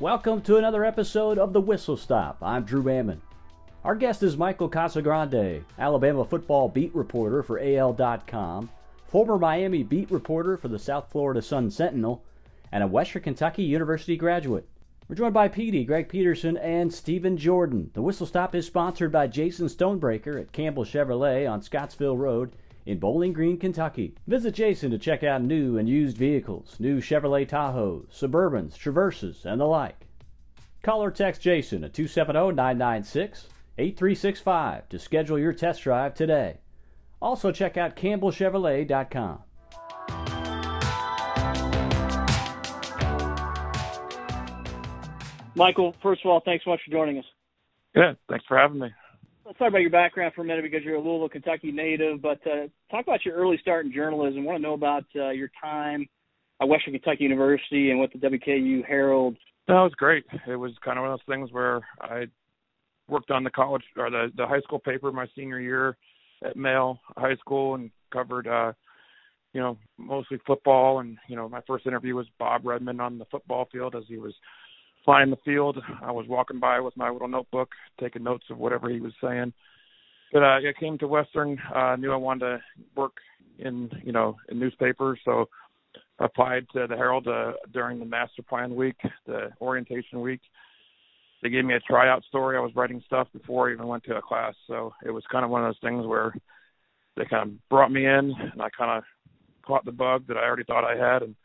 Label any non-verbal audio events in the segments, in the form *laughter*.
Welcome to another episode of the Whistle Stop. I'm Drew Bammon. Our guest is Michael Casagrande, Alabama football beat reporter for AL.com, former Miami beat reporter for the South Florida Sun Sentinel, and a Western Kentucky University graduate. We're joined by Petey, Greg Peterson, and Stephen Jordan. The Whistle Stop is sponsored by Jason Stonebreaker at Campbell Chevrolet on Scottsville Road in Bowling Green, Kentucky. Visit Jason to check out new and used vehicles, new Chevrolet Tahoes, Suburbans, Traverses, and the like. Call or text Jason at 270 996 8365 to schedule your test drive today. Also, check out CampbellChevrolet.com. Michael, first of all, thanks so much for joining us. Yeah, thanks for having me let's talk about your background for a minute because you're a Louisville, Kentucky native. But uh, talk about your early start in journalism. I want to know about uh, your time at Western Kentucky University and with the WKU Herald. That was great. It was kind of one of those things where I worked on the college or the the high school paper my senior year at Male High School and covered uh you know mostly football and you know my first interview was Bob Redman on the football field as he was flying the field. I was walking by with my little notebook, taking notes of whatever he was saying. But uh, I came to Western. I uh, knew I wanted to work in, you know, in newspapers, so I applied to the Herald uh, during the master plan week, the orientation week. They gave me a tryout story. I was writing stuff before I even went to a class, so it was kind of one of those things where they kind of brought me in, and I kind of caught the bug that I already thought I had, and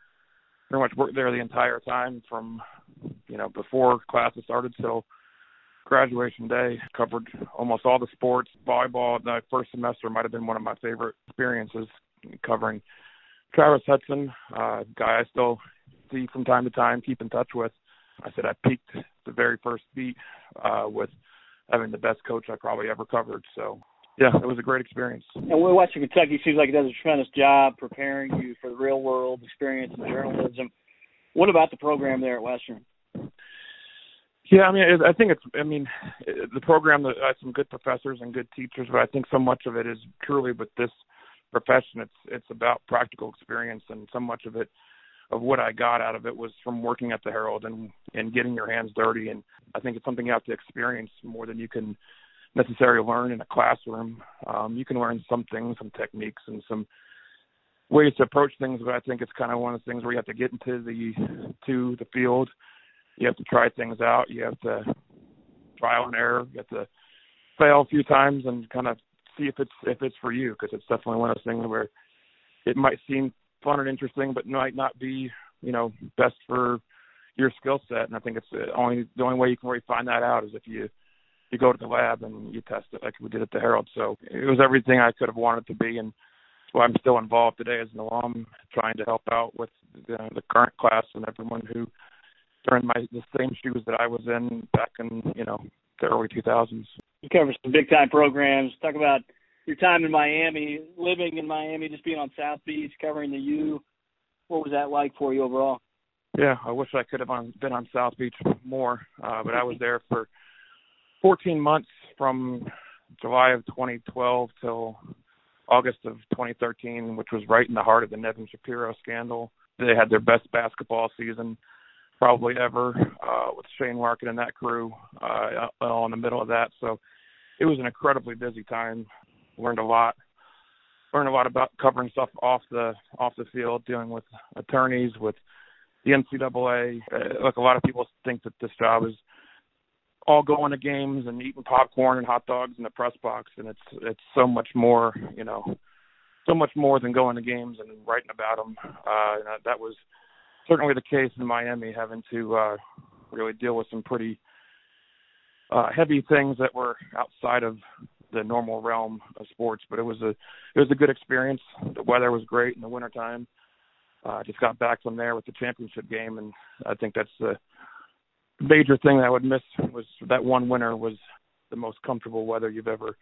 pretty much worked there the entire time from you know before classes started till graduation day. Covered almost all the sports. Volleyball the first semester might have been one of my favorite experiences covering Travis Hudson, uh, guy I still see from time to time, keep in touch with. I said I peaked the very first beat uh, with having the best coach I probably ever covered. So yeah, it was a great experience. And Western Kentucky seems like it does a tremendous job preparing you for the real world experience in journalism. What about the program there at Western? Yeah, I mean, I think it's. I mean, the program that has some good professors and good teachers, but I think so much of it is truly with this profession. It's it's about practical experience, and so much of it, of what I got out of it, was from working at the Herald and and getting your hands dirty. And I think it's something you have to experience more than you can necessarily learn in a classroom. Um, you can learn some things, some techniques, and some ways to approach things, but I think it's kind of one of the things where you have to get into the to the field. You have to try things out. You have to trial and error. You have to fail a few times and kind of see if it's if it's for you because it's definitely one of those things where it might seem fun and interesting, but might not be you know best for your skill set. And I think it's the only the only way you can really find that out is if you you go to the lab and you test it like we did at the Herald. So it was everything I could have wanted to be, and well, I'm still involved today as an alum, trying to help out with the, the current class and everyone who are in my the same shoes that I was in back in you know the early 2000s. You cover some big time programs. Talk about your time in Miami, living in Miami, just being on South Beach, covering the U. What was that like for you overall? Yeah, I wish I could have on, been on South Beach more, uh, but I was there for 14 months from July of 2012 till August of 2013, which was right in the heart of the Nevin Shapiro scandal. They had their best basketball season probably ever uh, with Shane Larkin and that crew uh, all in the middle of that. So it was an incredibly busy time. Learned a lot. Learned a lot about covering stuff off the off the field, dealing with attorneys, with the NCAA. Uh, like a lot of people think that this job is all going to games and eating popcorn and hot dogs in the press box and it's it's so much more you know so much more than going to games and writing about them uh that was certainly the case in Miami having to uh really deal with some pretty uh heavy things that were outside of the normal realm of sports but it was a it was a good experience the weather was great in the winter time uh just got back from there with the championship game and I think that's the major thing that I would miss was that one winter was the most comfortable weather you've ever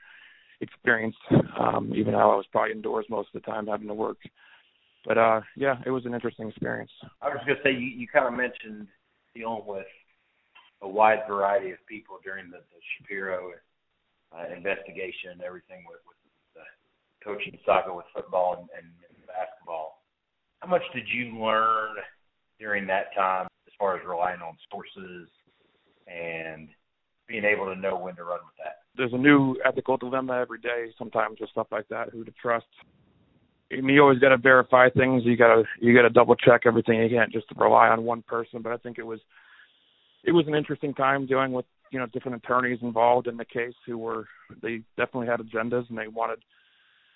experienced. Um, even though I was probably indoors most of the time having to work. But uh yeah, it was an interesting experience. I was gonna say you, you kind of mentioned dealing with a wide variety of people during the, the Shapiro uh, investigation and everything with, with the coaching saga with football and, and, and basketball. How much did you learn during that time as far as relying on sources and being able to know when to run with that. There's a new ethical dilemma every day. Sometimes with stuff like that, who to trust. You always got to verify things. You got to you got to double check everything. You can't just rely on one person. But I think it was it was an interesting time dealing with you know different attorneys involved in the case who were they definitely had agendas and they wanted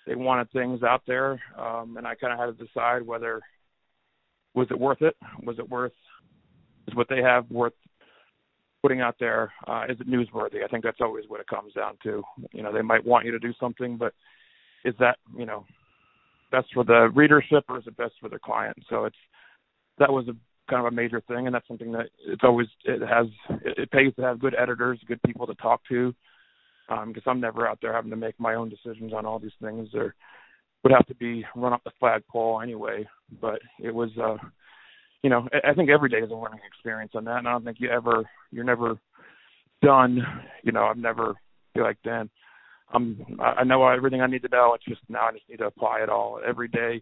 they wanted things out there um and I kind of had to decide whether was it worth it was it worth is what they have worth putting out there uh is it newsworthy I think that's always what it comes down to you know they might want you to do something but is that you know best for the readership or is it best for the client so it's that was a kind of a major thing, and that's something that it's always it has it, pays to have good editors, good people to talk to, because um, I'm never out there having to make my own decisions on all these things. There would have to be run up the flagpole anyway, but it was, uh, you know, I, I think every day is a learning experience on that, and I don't think you ever you're never done. You know, I've never feel like Dan. I'm I know everything I need to know. It's just now I just need to apply it all every day.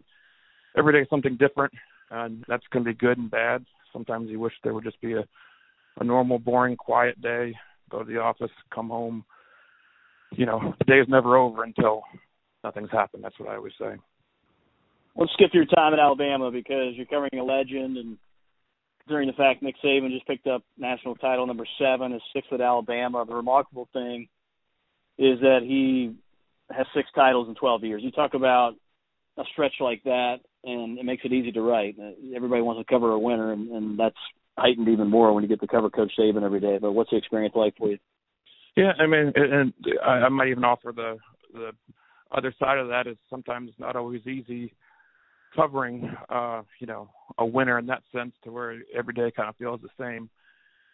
Every day is something different and that's going to be good and bad. Sometimes you wish there would just be a a normal, boring, quiet day. Go to the office, come home. You know, the day is never over until nothing's happened. That's what I always say. Let's skip your time at Alabama because you're covering a legend, and during the fact Nick Saban just picked up national title number seven, his sixth at Alabama. The remarkable thing is that he has six titles in 12 years. You talk about a stretch like that and it makes it easy to write. Everybody wants to cover a winner, and, and that's heightened even more when you get to cover Coach Saban every day. But what's the experience like for you? Yeah, I mean, and I might even offer the the other side of that is sometimes not always easy covering, uh, you know, a winner in that sense to where every day kind of feels the same.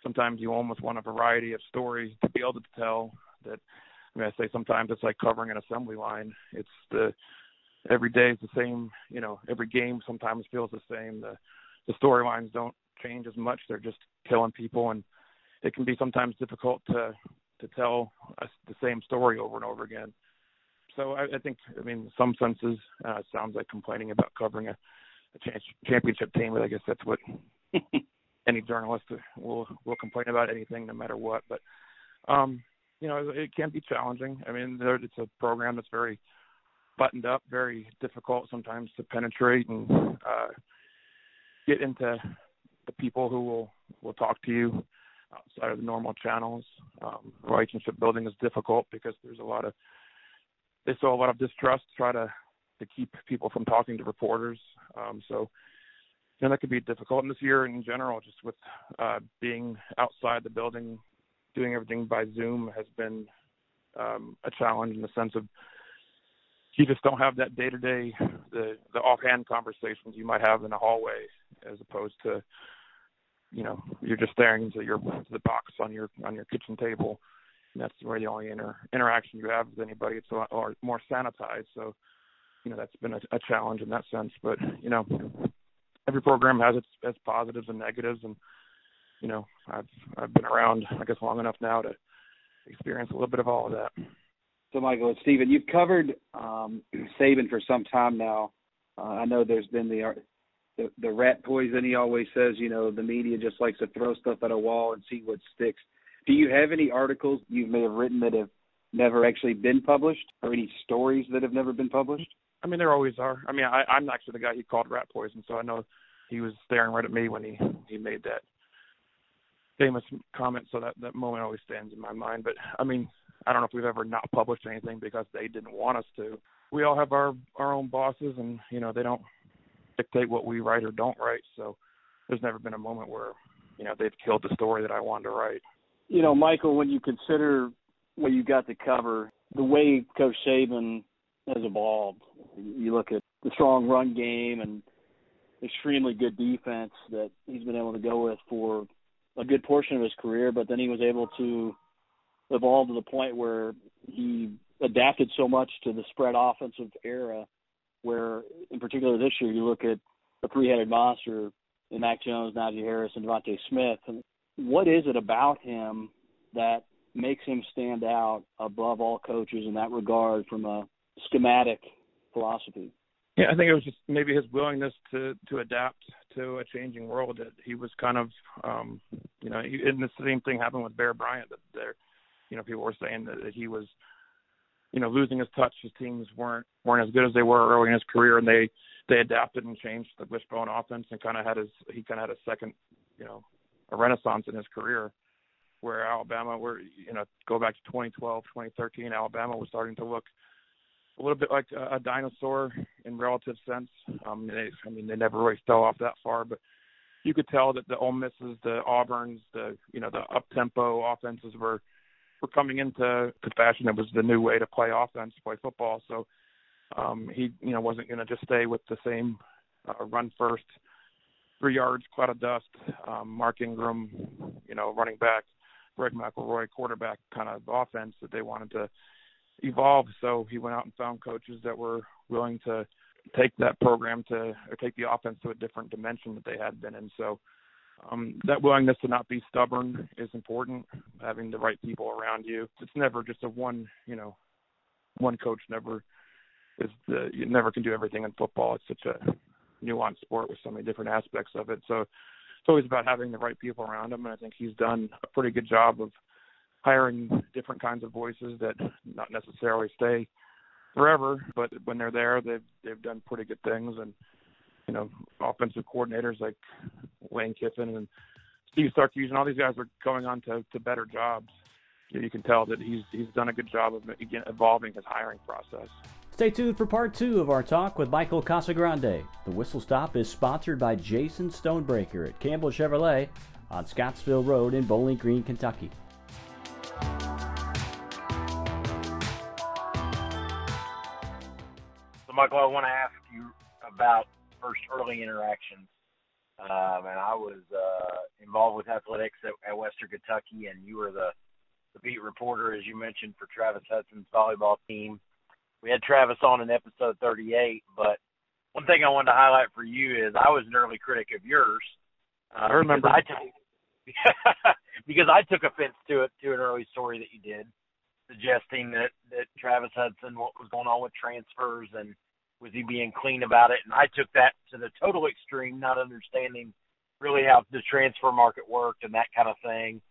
Sometimes you almost want a variety of stories to be able to tell. That I mean, I say sometimes it's like covering an assembly line. It's the every day is the same. You know, every game sometimes feels the same. The the storylines don't change as much. They're just killing people, and it can be sometimes difficult to to tell us the same story over and over again. So I, I think, I mean, in some senses, uh, it sounds like complaining about covering a, a ch- championship team, but I guess that's what *laughs* any journalist will will complain about anything, no matter what. But um, you know, it, can be challenging. I mean, there, it's a program that's very buttoned up, very difficult sometimes to penetrate and uh, get into the people who will will talk to you outside of the normal channels. Um, relationship building is difficult because there's a lot of they saw a lot of distrust. Try to to keep people from talking to reporters. Um, so you know that could be difficult. And this year in general, just with uh, being outside the building, doing everything by Zoom has been um, a challenge in the sense of you just don't have that day to day the the offhand conversations you might have in a hallway as opposed to you know you're just staring into your the box on your on your kitchen table. And that's where the only inter, interaction you have with anybody. It's a lot or more sanitized. So you know that's been a, a challenge in that sense. But you know every program has its its positives and negatives. And you know i've i've been around i guess long enough now to experience a little bit of all of that so, Michael and Stephen, you've covered um, *clears throat* Saban for some time now. Uh, I know there's been the, the the rat poison. He always says, you know, the media just likes to throw stuff at a wall and see what sticks. Do you have any articles you may have written that have never actually been published, or any stories that have never been published? I mean, there always are. I mean, I, I'm actually the guy he called rat poison, so I know he was staring right at me when he he made that famous comment. So that that moment always stands in my mind. But I mean, I don't know if we've ever not published anything because they didn't want us to. We all have our our own bosses, and you know they don't dictate what we write or don't write. So there's never been a moment where you know they've killed the story that I wanted to write. You know, Michael, when you consider what you got to cover, the way Coach Saban has evolved, you look at the strong run game and extremely good defense that he's been able to go with for a good portion of his career, but then he was able to evolved to the point where he adapted so much to the spread offensive era where in particular this year you look at the three headed monster in Mac Jones, Najee Harris and DeVonta Smith. And what is it about him that makes him stand out above all coaches in that regard from a schematic philosophy? Yeah, I think it was just maybe his willingness to to adapt to a changing world. That he was kind of, um, you know, he, and the same thing happened with Bear Bryant. That there, you know, people were saying that, that he was, you know, losing his touch. His teams weren't weren't as good as they were early in his career, and they they adapted and changed the wishbone offense and kind of had his he kind of had a second, you know, a renaissance in his career. Where Alabama, where you know, go back to 2012, 2013, Alabama was starting to look a little bit like a, a dinosaur in relative sense. Um, they, I mean, they never really fell off that far, but you could tell that the Ole Misses, the Auburns, the you know the up tempo offenses were were coming into to fashion. It was the new way to play offense, play football. So um, he you know wasn't going to just stay with the same uh, run first, three yards, cloud of dust, um, Mark Ingram, you know running back, Greg McElroy quarterback kind of offense that they wanted to evolve. So he went out and found coaches that were willing to take that program to or take the offense to a different dimension that they had been in. So um, that willingness to not be stubborn is important. Having the right people around you. It's never just a one, you know, one coach never is the you never can do everything in football. It's such a nuanced sport with so many different aspects of it. So it's always about having the right people around him, and I think he's done a pretty good job of hiring different kinds of voices that not necessarily stay forever, but when they're there, they've they've done pretty good things. And you know, offensive coordinators like Lane Kiffin and Steve Sarkisian and all these guys are going on to to better jobs. You can tell that he's he's done a good job of again evolving his hiring process. Stay tuned for part two of our talk with Michael Casagrande. The Whistle Stop is sponsored by Jason Stonebreaker at Campbell Chevrolet on Scottsville Road in Bowling Green, Kentucky. So, Michael, I want to ask you about first early interactions. Um, and I was uh, involved with athletics at, at Western Kentucky, and you were the, the beat reporter, as you mentioned, for Travis Hudson's volleyball team. We had Travis on in episode 38, but one thing I wanted to highlight for you is I was an early critic of yours. Uh, I remember. Because I, took, *laughs* because I took offense to it to an early story that you did, suggesting that that Travis Hudson, what was going on with transfers, and was he being clean about it? And I took that to the total extreme, not understanding really how the transfer market worked and that kind of thing.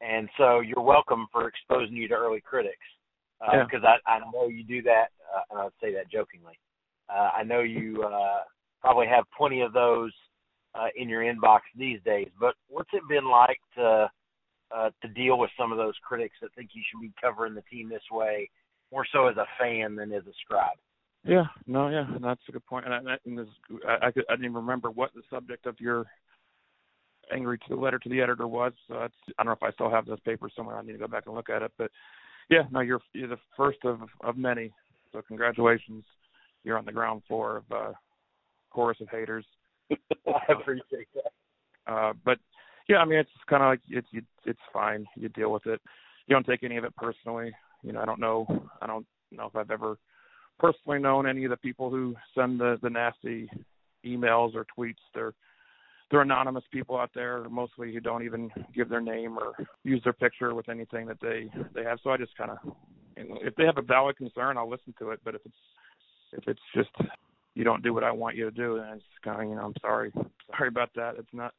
And so you're welcome for exposing you to early critics because uh, yeah. I, I know you do that, uh, and I say that jokingly. Uh, I know you uh, probably have plenty of those uh, in your inbox these days. But what's it been like to uh, to deal with some of those critics that think you should be covering the team this way, more so as a fan than as a scribe? Yeah, no, yeah, that's a good point. And, I, and this, I, I, could, I didn't even remember what the subject of your angry to the letter to the editor was. So I don't know if I still have those papers somewhere. I need to go back and look at it. But yeah, no, you're you're the first of of many. So congratulations. You're on the ground floor of uh chorus of haters. *laughs* I appreciate that. Uh but yeah, I mean it's kind of like it's you, it's fine. You deal with it. You don't take any of it personally. You know, I don't know. I don't know if I've ever personally known any of the people who send the the nasty emails or tweets. They're they're anonymous people out there, mostly who don't even give their name or use their picture with anything that they they have. So I just kind of, if they have a valid concern, I'll listen to it. But if it's if it's just you don't do what I want you to do, then it's kind of you know I'm sorry, sorry about that. It's not.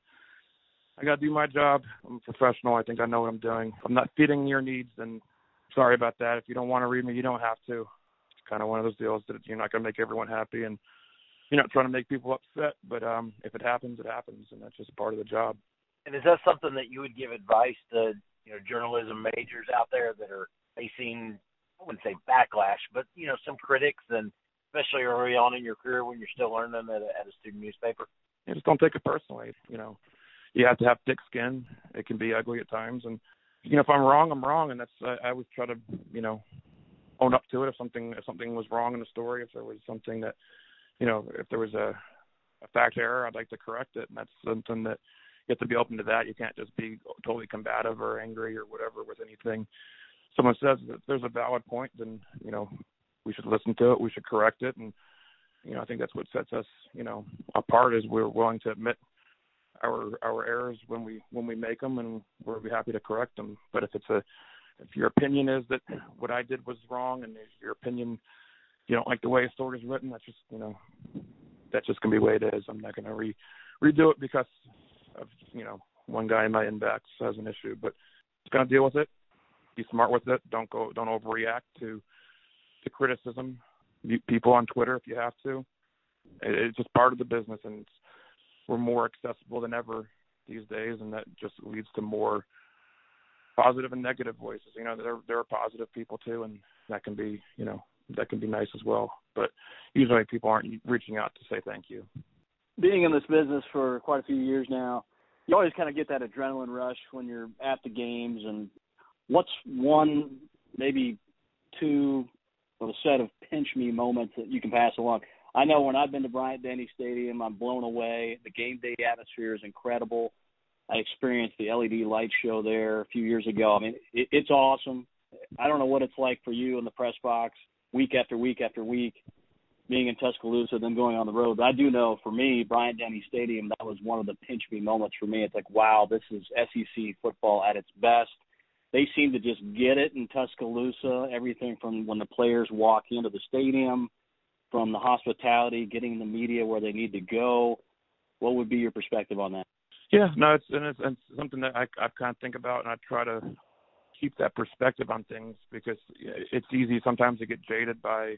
I got to do my job. I'm a professional. I think I know what I'm doing. If I'm not fitting your needs, then sorry about that. If you don't want to read me, you don't have to. It's kind of one of those deals that you're not going to make everyone happy, and you're not trying to make people upset, but um, if it happens, it happens, and that's just part of the job. And is that something that you would give advice to you know journalism majors out there that are facing I wouldn't say backlash, but you know some critics, and especially early on in your career when you're still learning at a, at a student newspaper? Yeah, just don't take it personally. You know, you have to have thick skin. It can be ugly at times, and you know if I'm wrong, I'm wrong, and that's I, I always try to you know own up to it if something if something was wrong in the story, if there was something that you know, if there was a, a fact error, I'd like to correct it, and that's something that you have to be open to that. You can't just be totally combative or angry or whatever with anything. Someone says that there's a valid point, then you know we should listen to it. We should correct it, and you know I think that's what sets us you know apart is we're willing to admit our our errors when we when we make them, and we're be happy to correct them. But if it's a if your opinion is that what I did was wrong, and your opinion you don't like the way a story is written, that's just you know that's just gonna be the way it is. I'm not gonna re redo it because of you know one guy in my inbox has an issue, but just gonna deal with it. Be smart with it. Don't go. Don't overreact to to criticism. People on Twitter, if you have to, it's just part of the business, and it's, we're more accessible than ever these days, and that just leads to more positive and negative voices. You know, there there are positive people too, and that can be you know that can be nice as well. But usually people aren't reaching out to say thank you. Being in this business for quite a few years now, you always kind of get that adrenaline rush when you're at the games. And what's one, maybe two, of a set of pinch me moments that you can pass along? I know when I've been to Bryant Denny Stadium, I'm blown away. The game day atmosphere is incredible. I experienced the LED light show there a few years ago. I mean, it, it's awesome. I don't know what it's like for you in the press box week after week after week, being in Tuscaloosa, then going on the road. But I do know for me, Bryant Denny Stadium, that was one of the pinch me moments for me. It's like, wow, this is SEC football at its best. They seem to just get it in Tuscaloosa. Everything from when the players walk into the stadium, from the hospitality, getting the media where they need to go. What would be your perspective on that? Yeah, no, it's and it's, it's something that I I kind of think about, and I try to keep that perspective on things because it's easy sometimes to get jaded by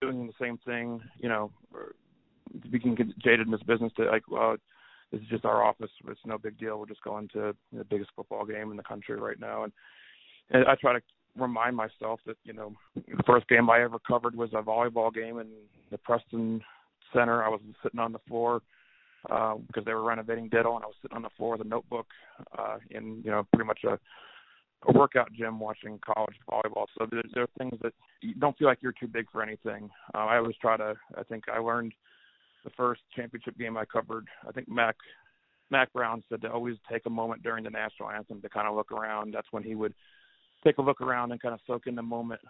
doing the same thing. You know, we can get jaded in this business to like, well, this is just our office. It's no big deal. We're just going to the biggest football game in the country right now, and, and I try to remind myself that you know the first game I ever covered was a volleyball game in the Preston Center. I was sitting on the floor uh, because they were renovating Diddle, and I was sitting on the floor with a notebook uh, in you know pretty much a a workout gym watching college volleyball. So there, there are things that you don't feel like you're too big for anything. Uh, I always try to. I think I learned the first championship game I covered. I think Mack Mack Brown said to always take a moment during the national anthem to kind of look around. That's when he would take a look around and kind of soak in the moment.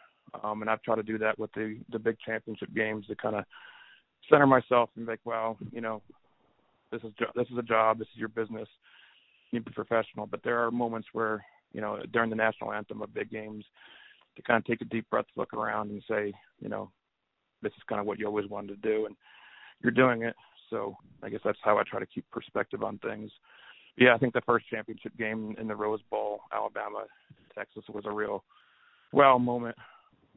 Um, and I've tried to do that with the the big championship games to kind of center myself and be like, well, you know, this is jo- this is a job, this is your business. You need to be professional. But there are moments where you know, during the national anthem of big games, to kind of take a deep breath, look around, and say, you know, this is kind of what you always wanted to do, and you're doing it. So I guess that's how I try to keep perspective on things. Yeah, I think the first championship game in the Rose Bowl, Alabama, Texas, was a real well moment,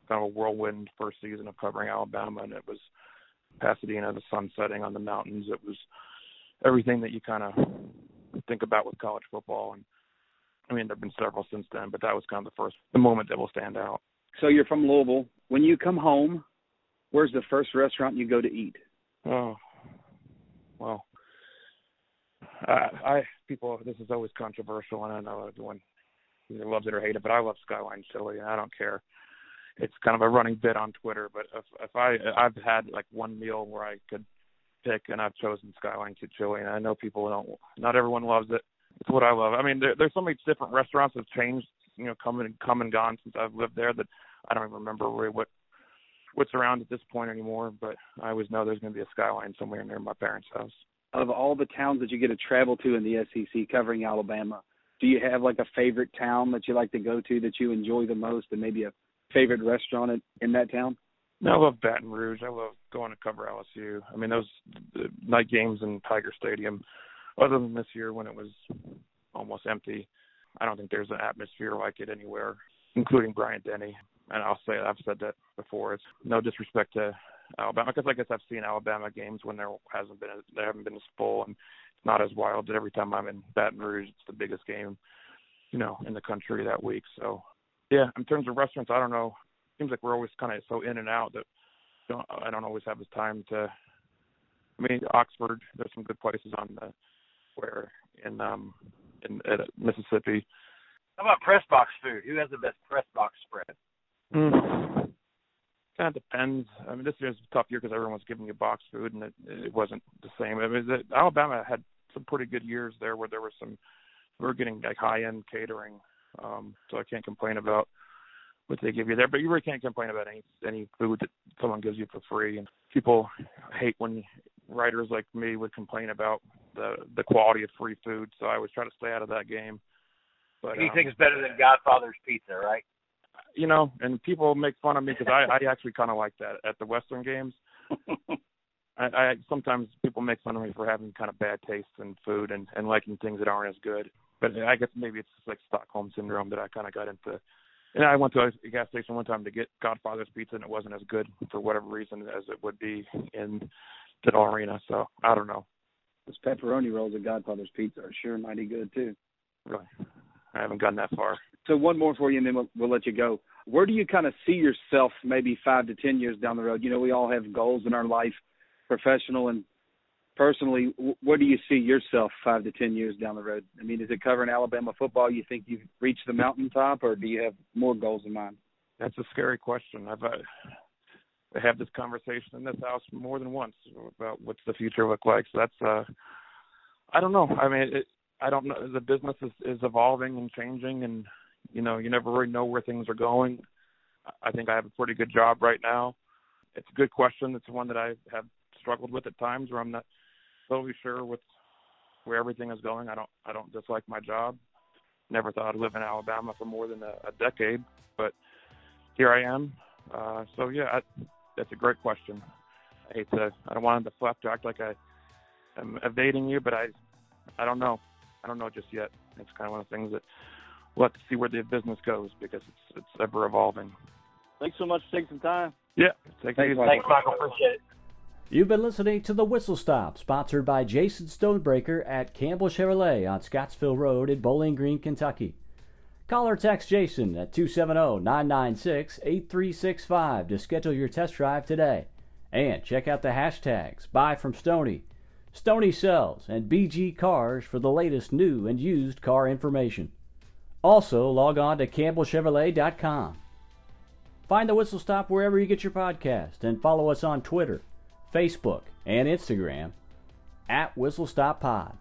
kind of a whirlwind first season of covering Alabama, and it was Pasadena, the sun setting on the mountains. It was everything that you kind of think about with college football, and I mean, there've been several since then, but that was kind of the first, the moment that will stand out. So you're from Louisville. When you come home, where's the first restaurant you go to eat? Oh, well, uh, I people. This is always controversial, and I know everyone either loves it or hates it, but I love Skyline Chili, and I don't care. It's kind of a running bit on Twitter, but if if I I've had like one meal where I could pick, and I've chosen Skyline Chili, and I know people don't. Not everyone loves it it's what I love. I mean, there, there's so many different restaurants that have changed, you know, come and come and gone since I've lived there that I don't even remember really what what's around at this point anymore. But I always know there's going to be a skyline somewhere near my parents' house. Of all the towns that you get to travel to in the SEC, covering Alabama, do you have like a favorite town that you like to go to that you enjoy the most, and maybe a favorite restaurant in, in that town? No, I love Baton Rouge. I love going to cover LSU. I mean, those night games in Tiger Stadium other than this year when it was almost empty. I don't think there's an atmosphere like it anywhere, including Bryant Denny. And I'll say I've said that before. It's no disrespect to Alabama because I guess I've seen Alabama games when there hasn't been they haven't been as full and it's not as wild. But every time I'm in Baton Rouge, it's the biggest game, you know, in the country that week. So yeah, in terms of restaurants, I don't know. Seems like we're always kind of so in and out that don't, I don't always have the time to. I mean, Oxford, there's some good places on the where in um in at Mississippi. How about press box food? Who has the best press box spread? Mm. Kind of depends. I mean, this year's a tough year because everyone was giving you box food, and it, it wasn't the same. I mean, the, Alabama had some pretty good years there where there was some we were getting like high end catering, um, so I can't complain about what they give you there. But you really can't complain about any any food that someone gives you for free. And people hate when writers like me would complain about the the quality of free food. So I always try to stay out of that game. But anything's um, better than Godfather's Pizza, right? You know, and people make fun of me because I I actually kind of like that at the Western games. *laughs* I, I sometimes people make fun of me for having kind of bad taste in food and and liking things that aren't as good. But I guess maybe it's just like Stockholm syndrome that I kind of got into. And I went to a gas station one time to get Godfather's pizza, and it wasn't as good for whatever reason as it would be in the arena. So I don't know. Those pepperoni rolls at Godfather's Pizza are sure mighty good too. Really, I haven't gone that far. So one more for you, and then we'll, we'll let you go. Where do you kind of see yourself maybe five to ten years down the road? You know, we all have goals in our life, professional and personally. Where do you see yourself five to ten years down the road? I mean, is it covering Alabama football? You think you've reached the mountaintop, or do you have more goals in mind? That's a scary question. I've uh, I have this conversation in this house more than once about what's the future look like. So that's uh, I don't know. I mean, it, I don't know. The business is, is evolving and changing, and you know, you never really know where things are going. I think I have a pretty good job right now. It's a good question. It's one that I have struggled with at times, where I'm not totally sure with where everything is going. I don't I don't dislike my job. Never thought I'd live in Alabama for more than a, a decade, but here I am. Uh, so yeah, I, that's a great question. I hate to I don't want to deflect or act like I am evading you, but I I don't know. I don't know just yet. It's kind of one of the things that we'll have to see where the business goes because it's it's ever evolving. Thanks so much for taking some time. Yeah, take Thanks, it easy. Michael. Thanks, Michael. Appreciate it. You've been listening to the Whistle Stop, sponsored by Jason Stonebreaker at Campbell Chevrolet on Scottsville Road in Bowling Green, Kentucky. Call or text Jason at 270 996 8365 to schedule your test drive today. And check out the hashtags Buy from Stoney, Stoney Sells, and BG Cars for the latest new and used car information. Also, log on to CampbellChevrolet.com. Find the Whistle Stop wherever you get your podcast and follow us on Twitter, Facebook, and Instagram at Whistle Stop Pod.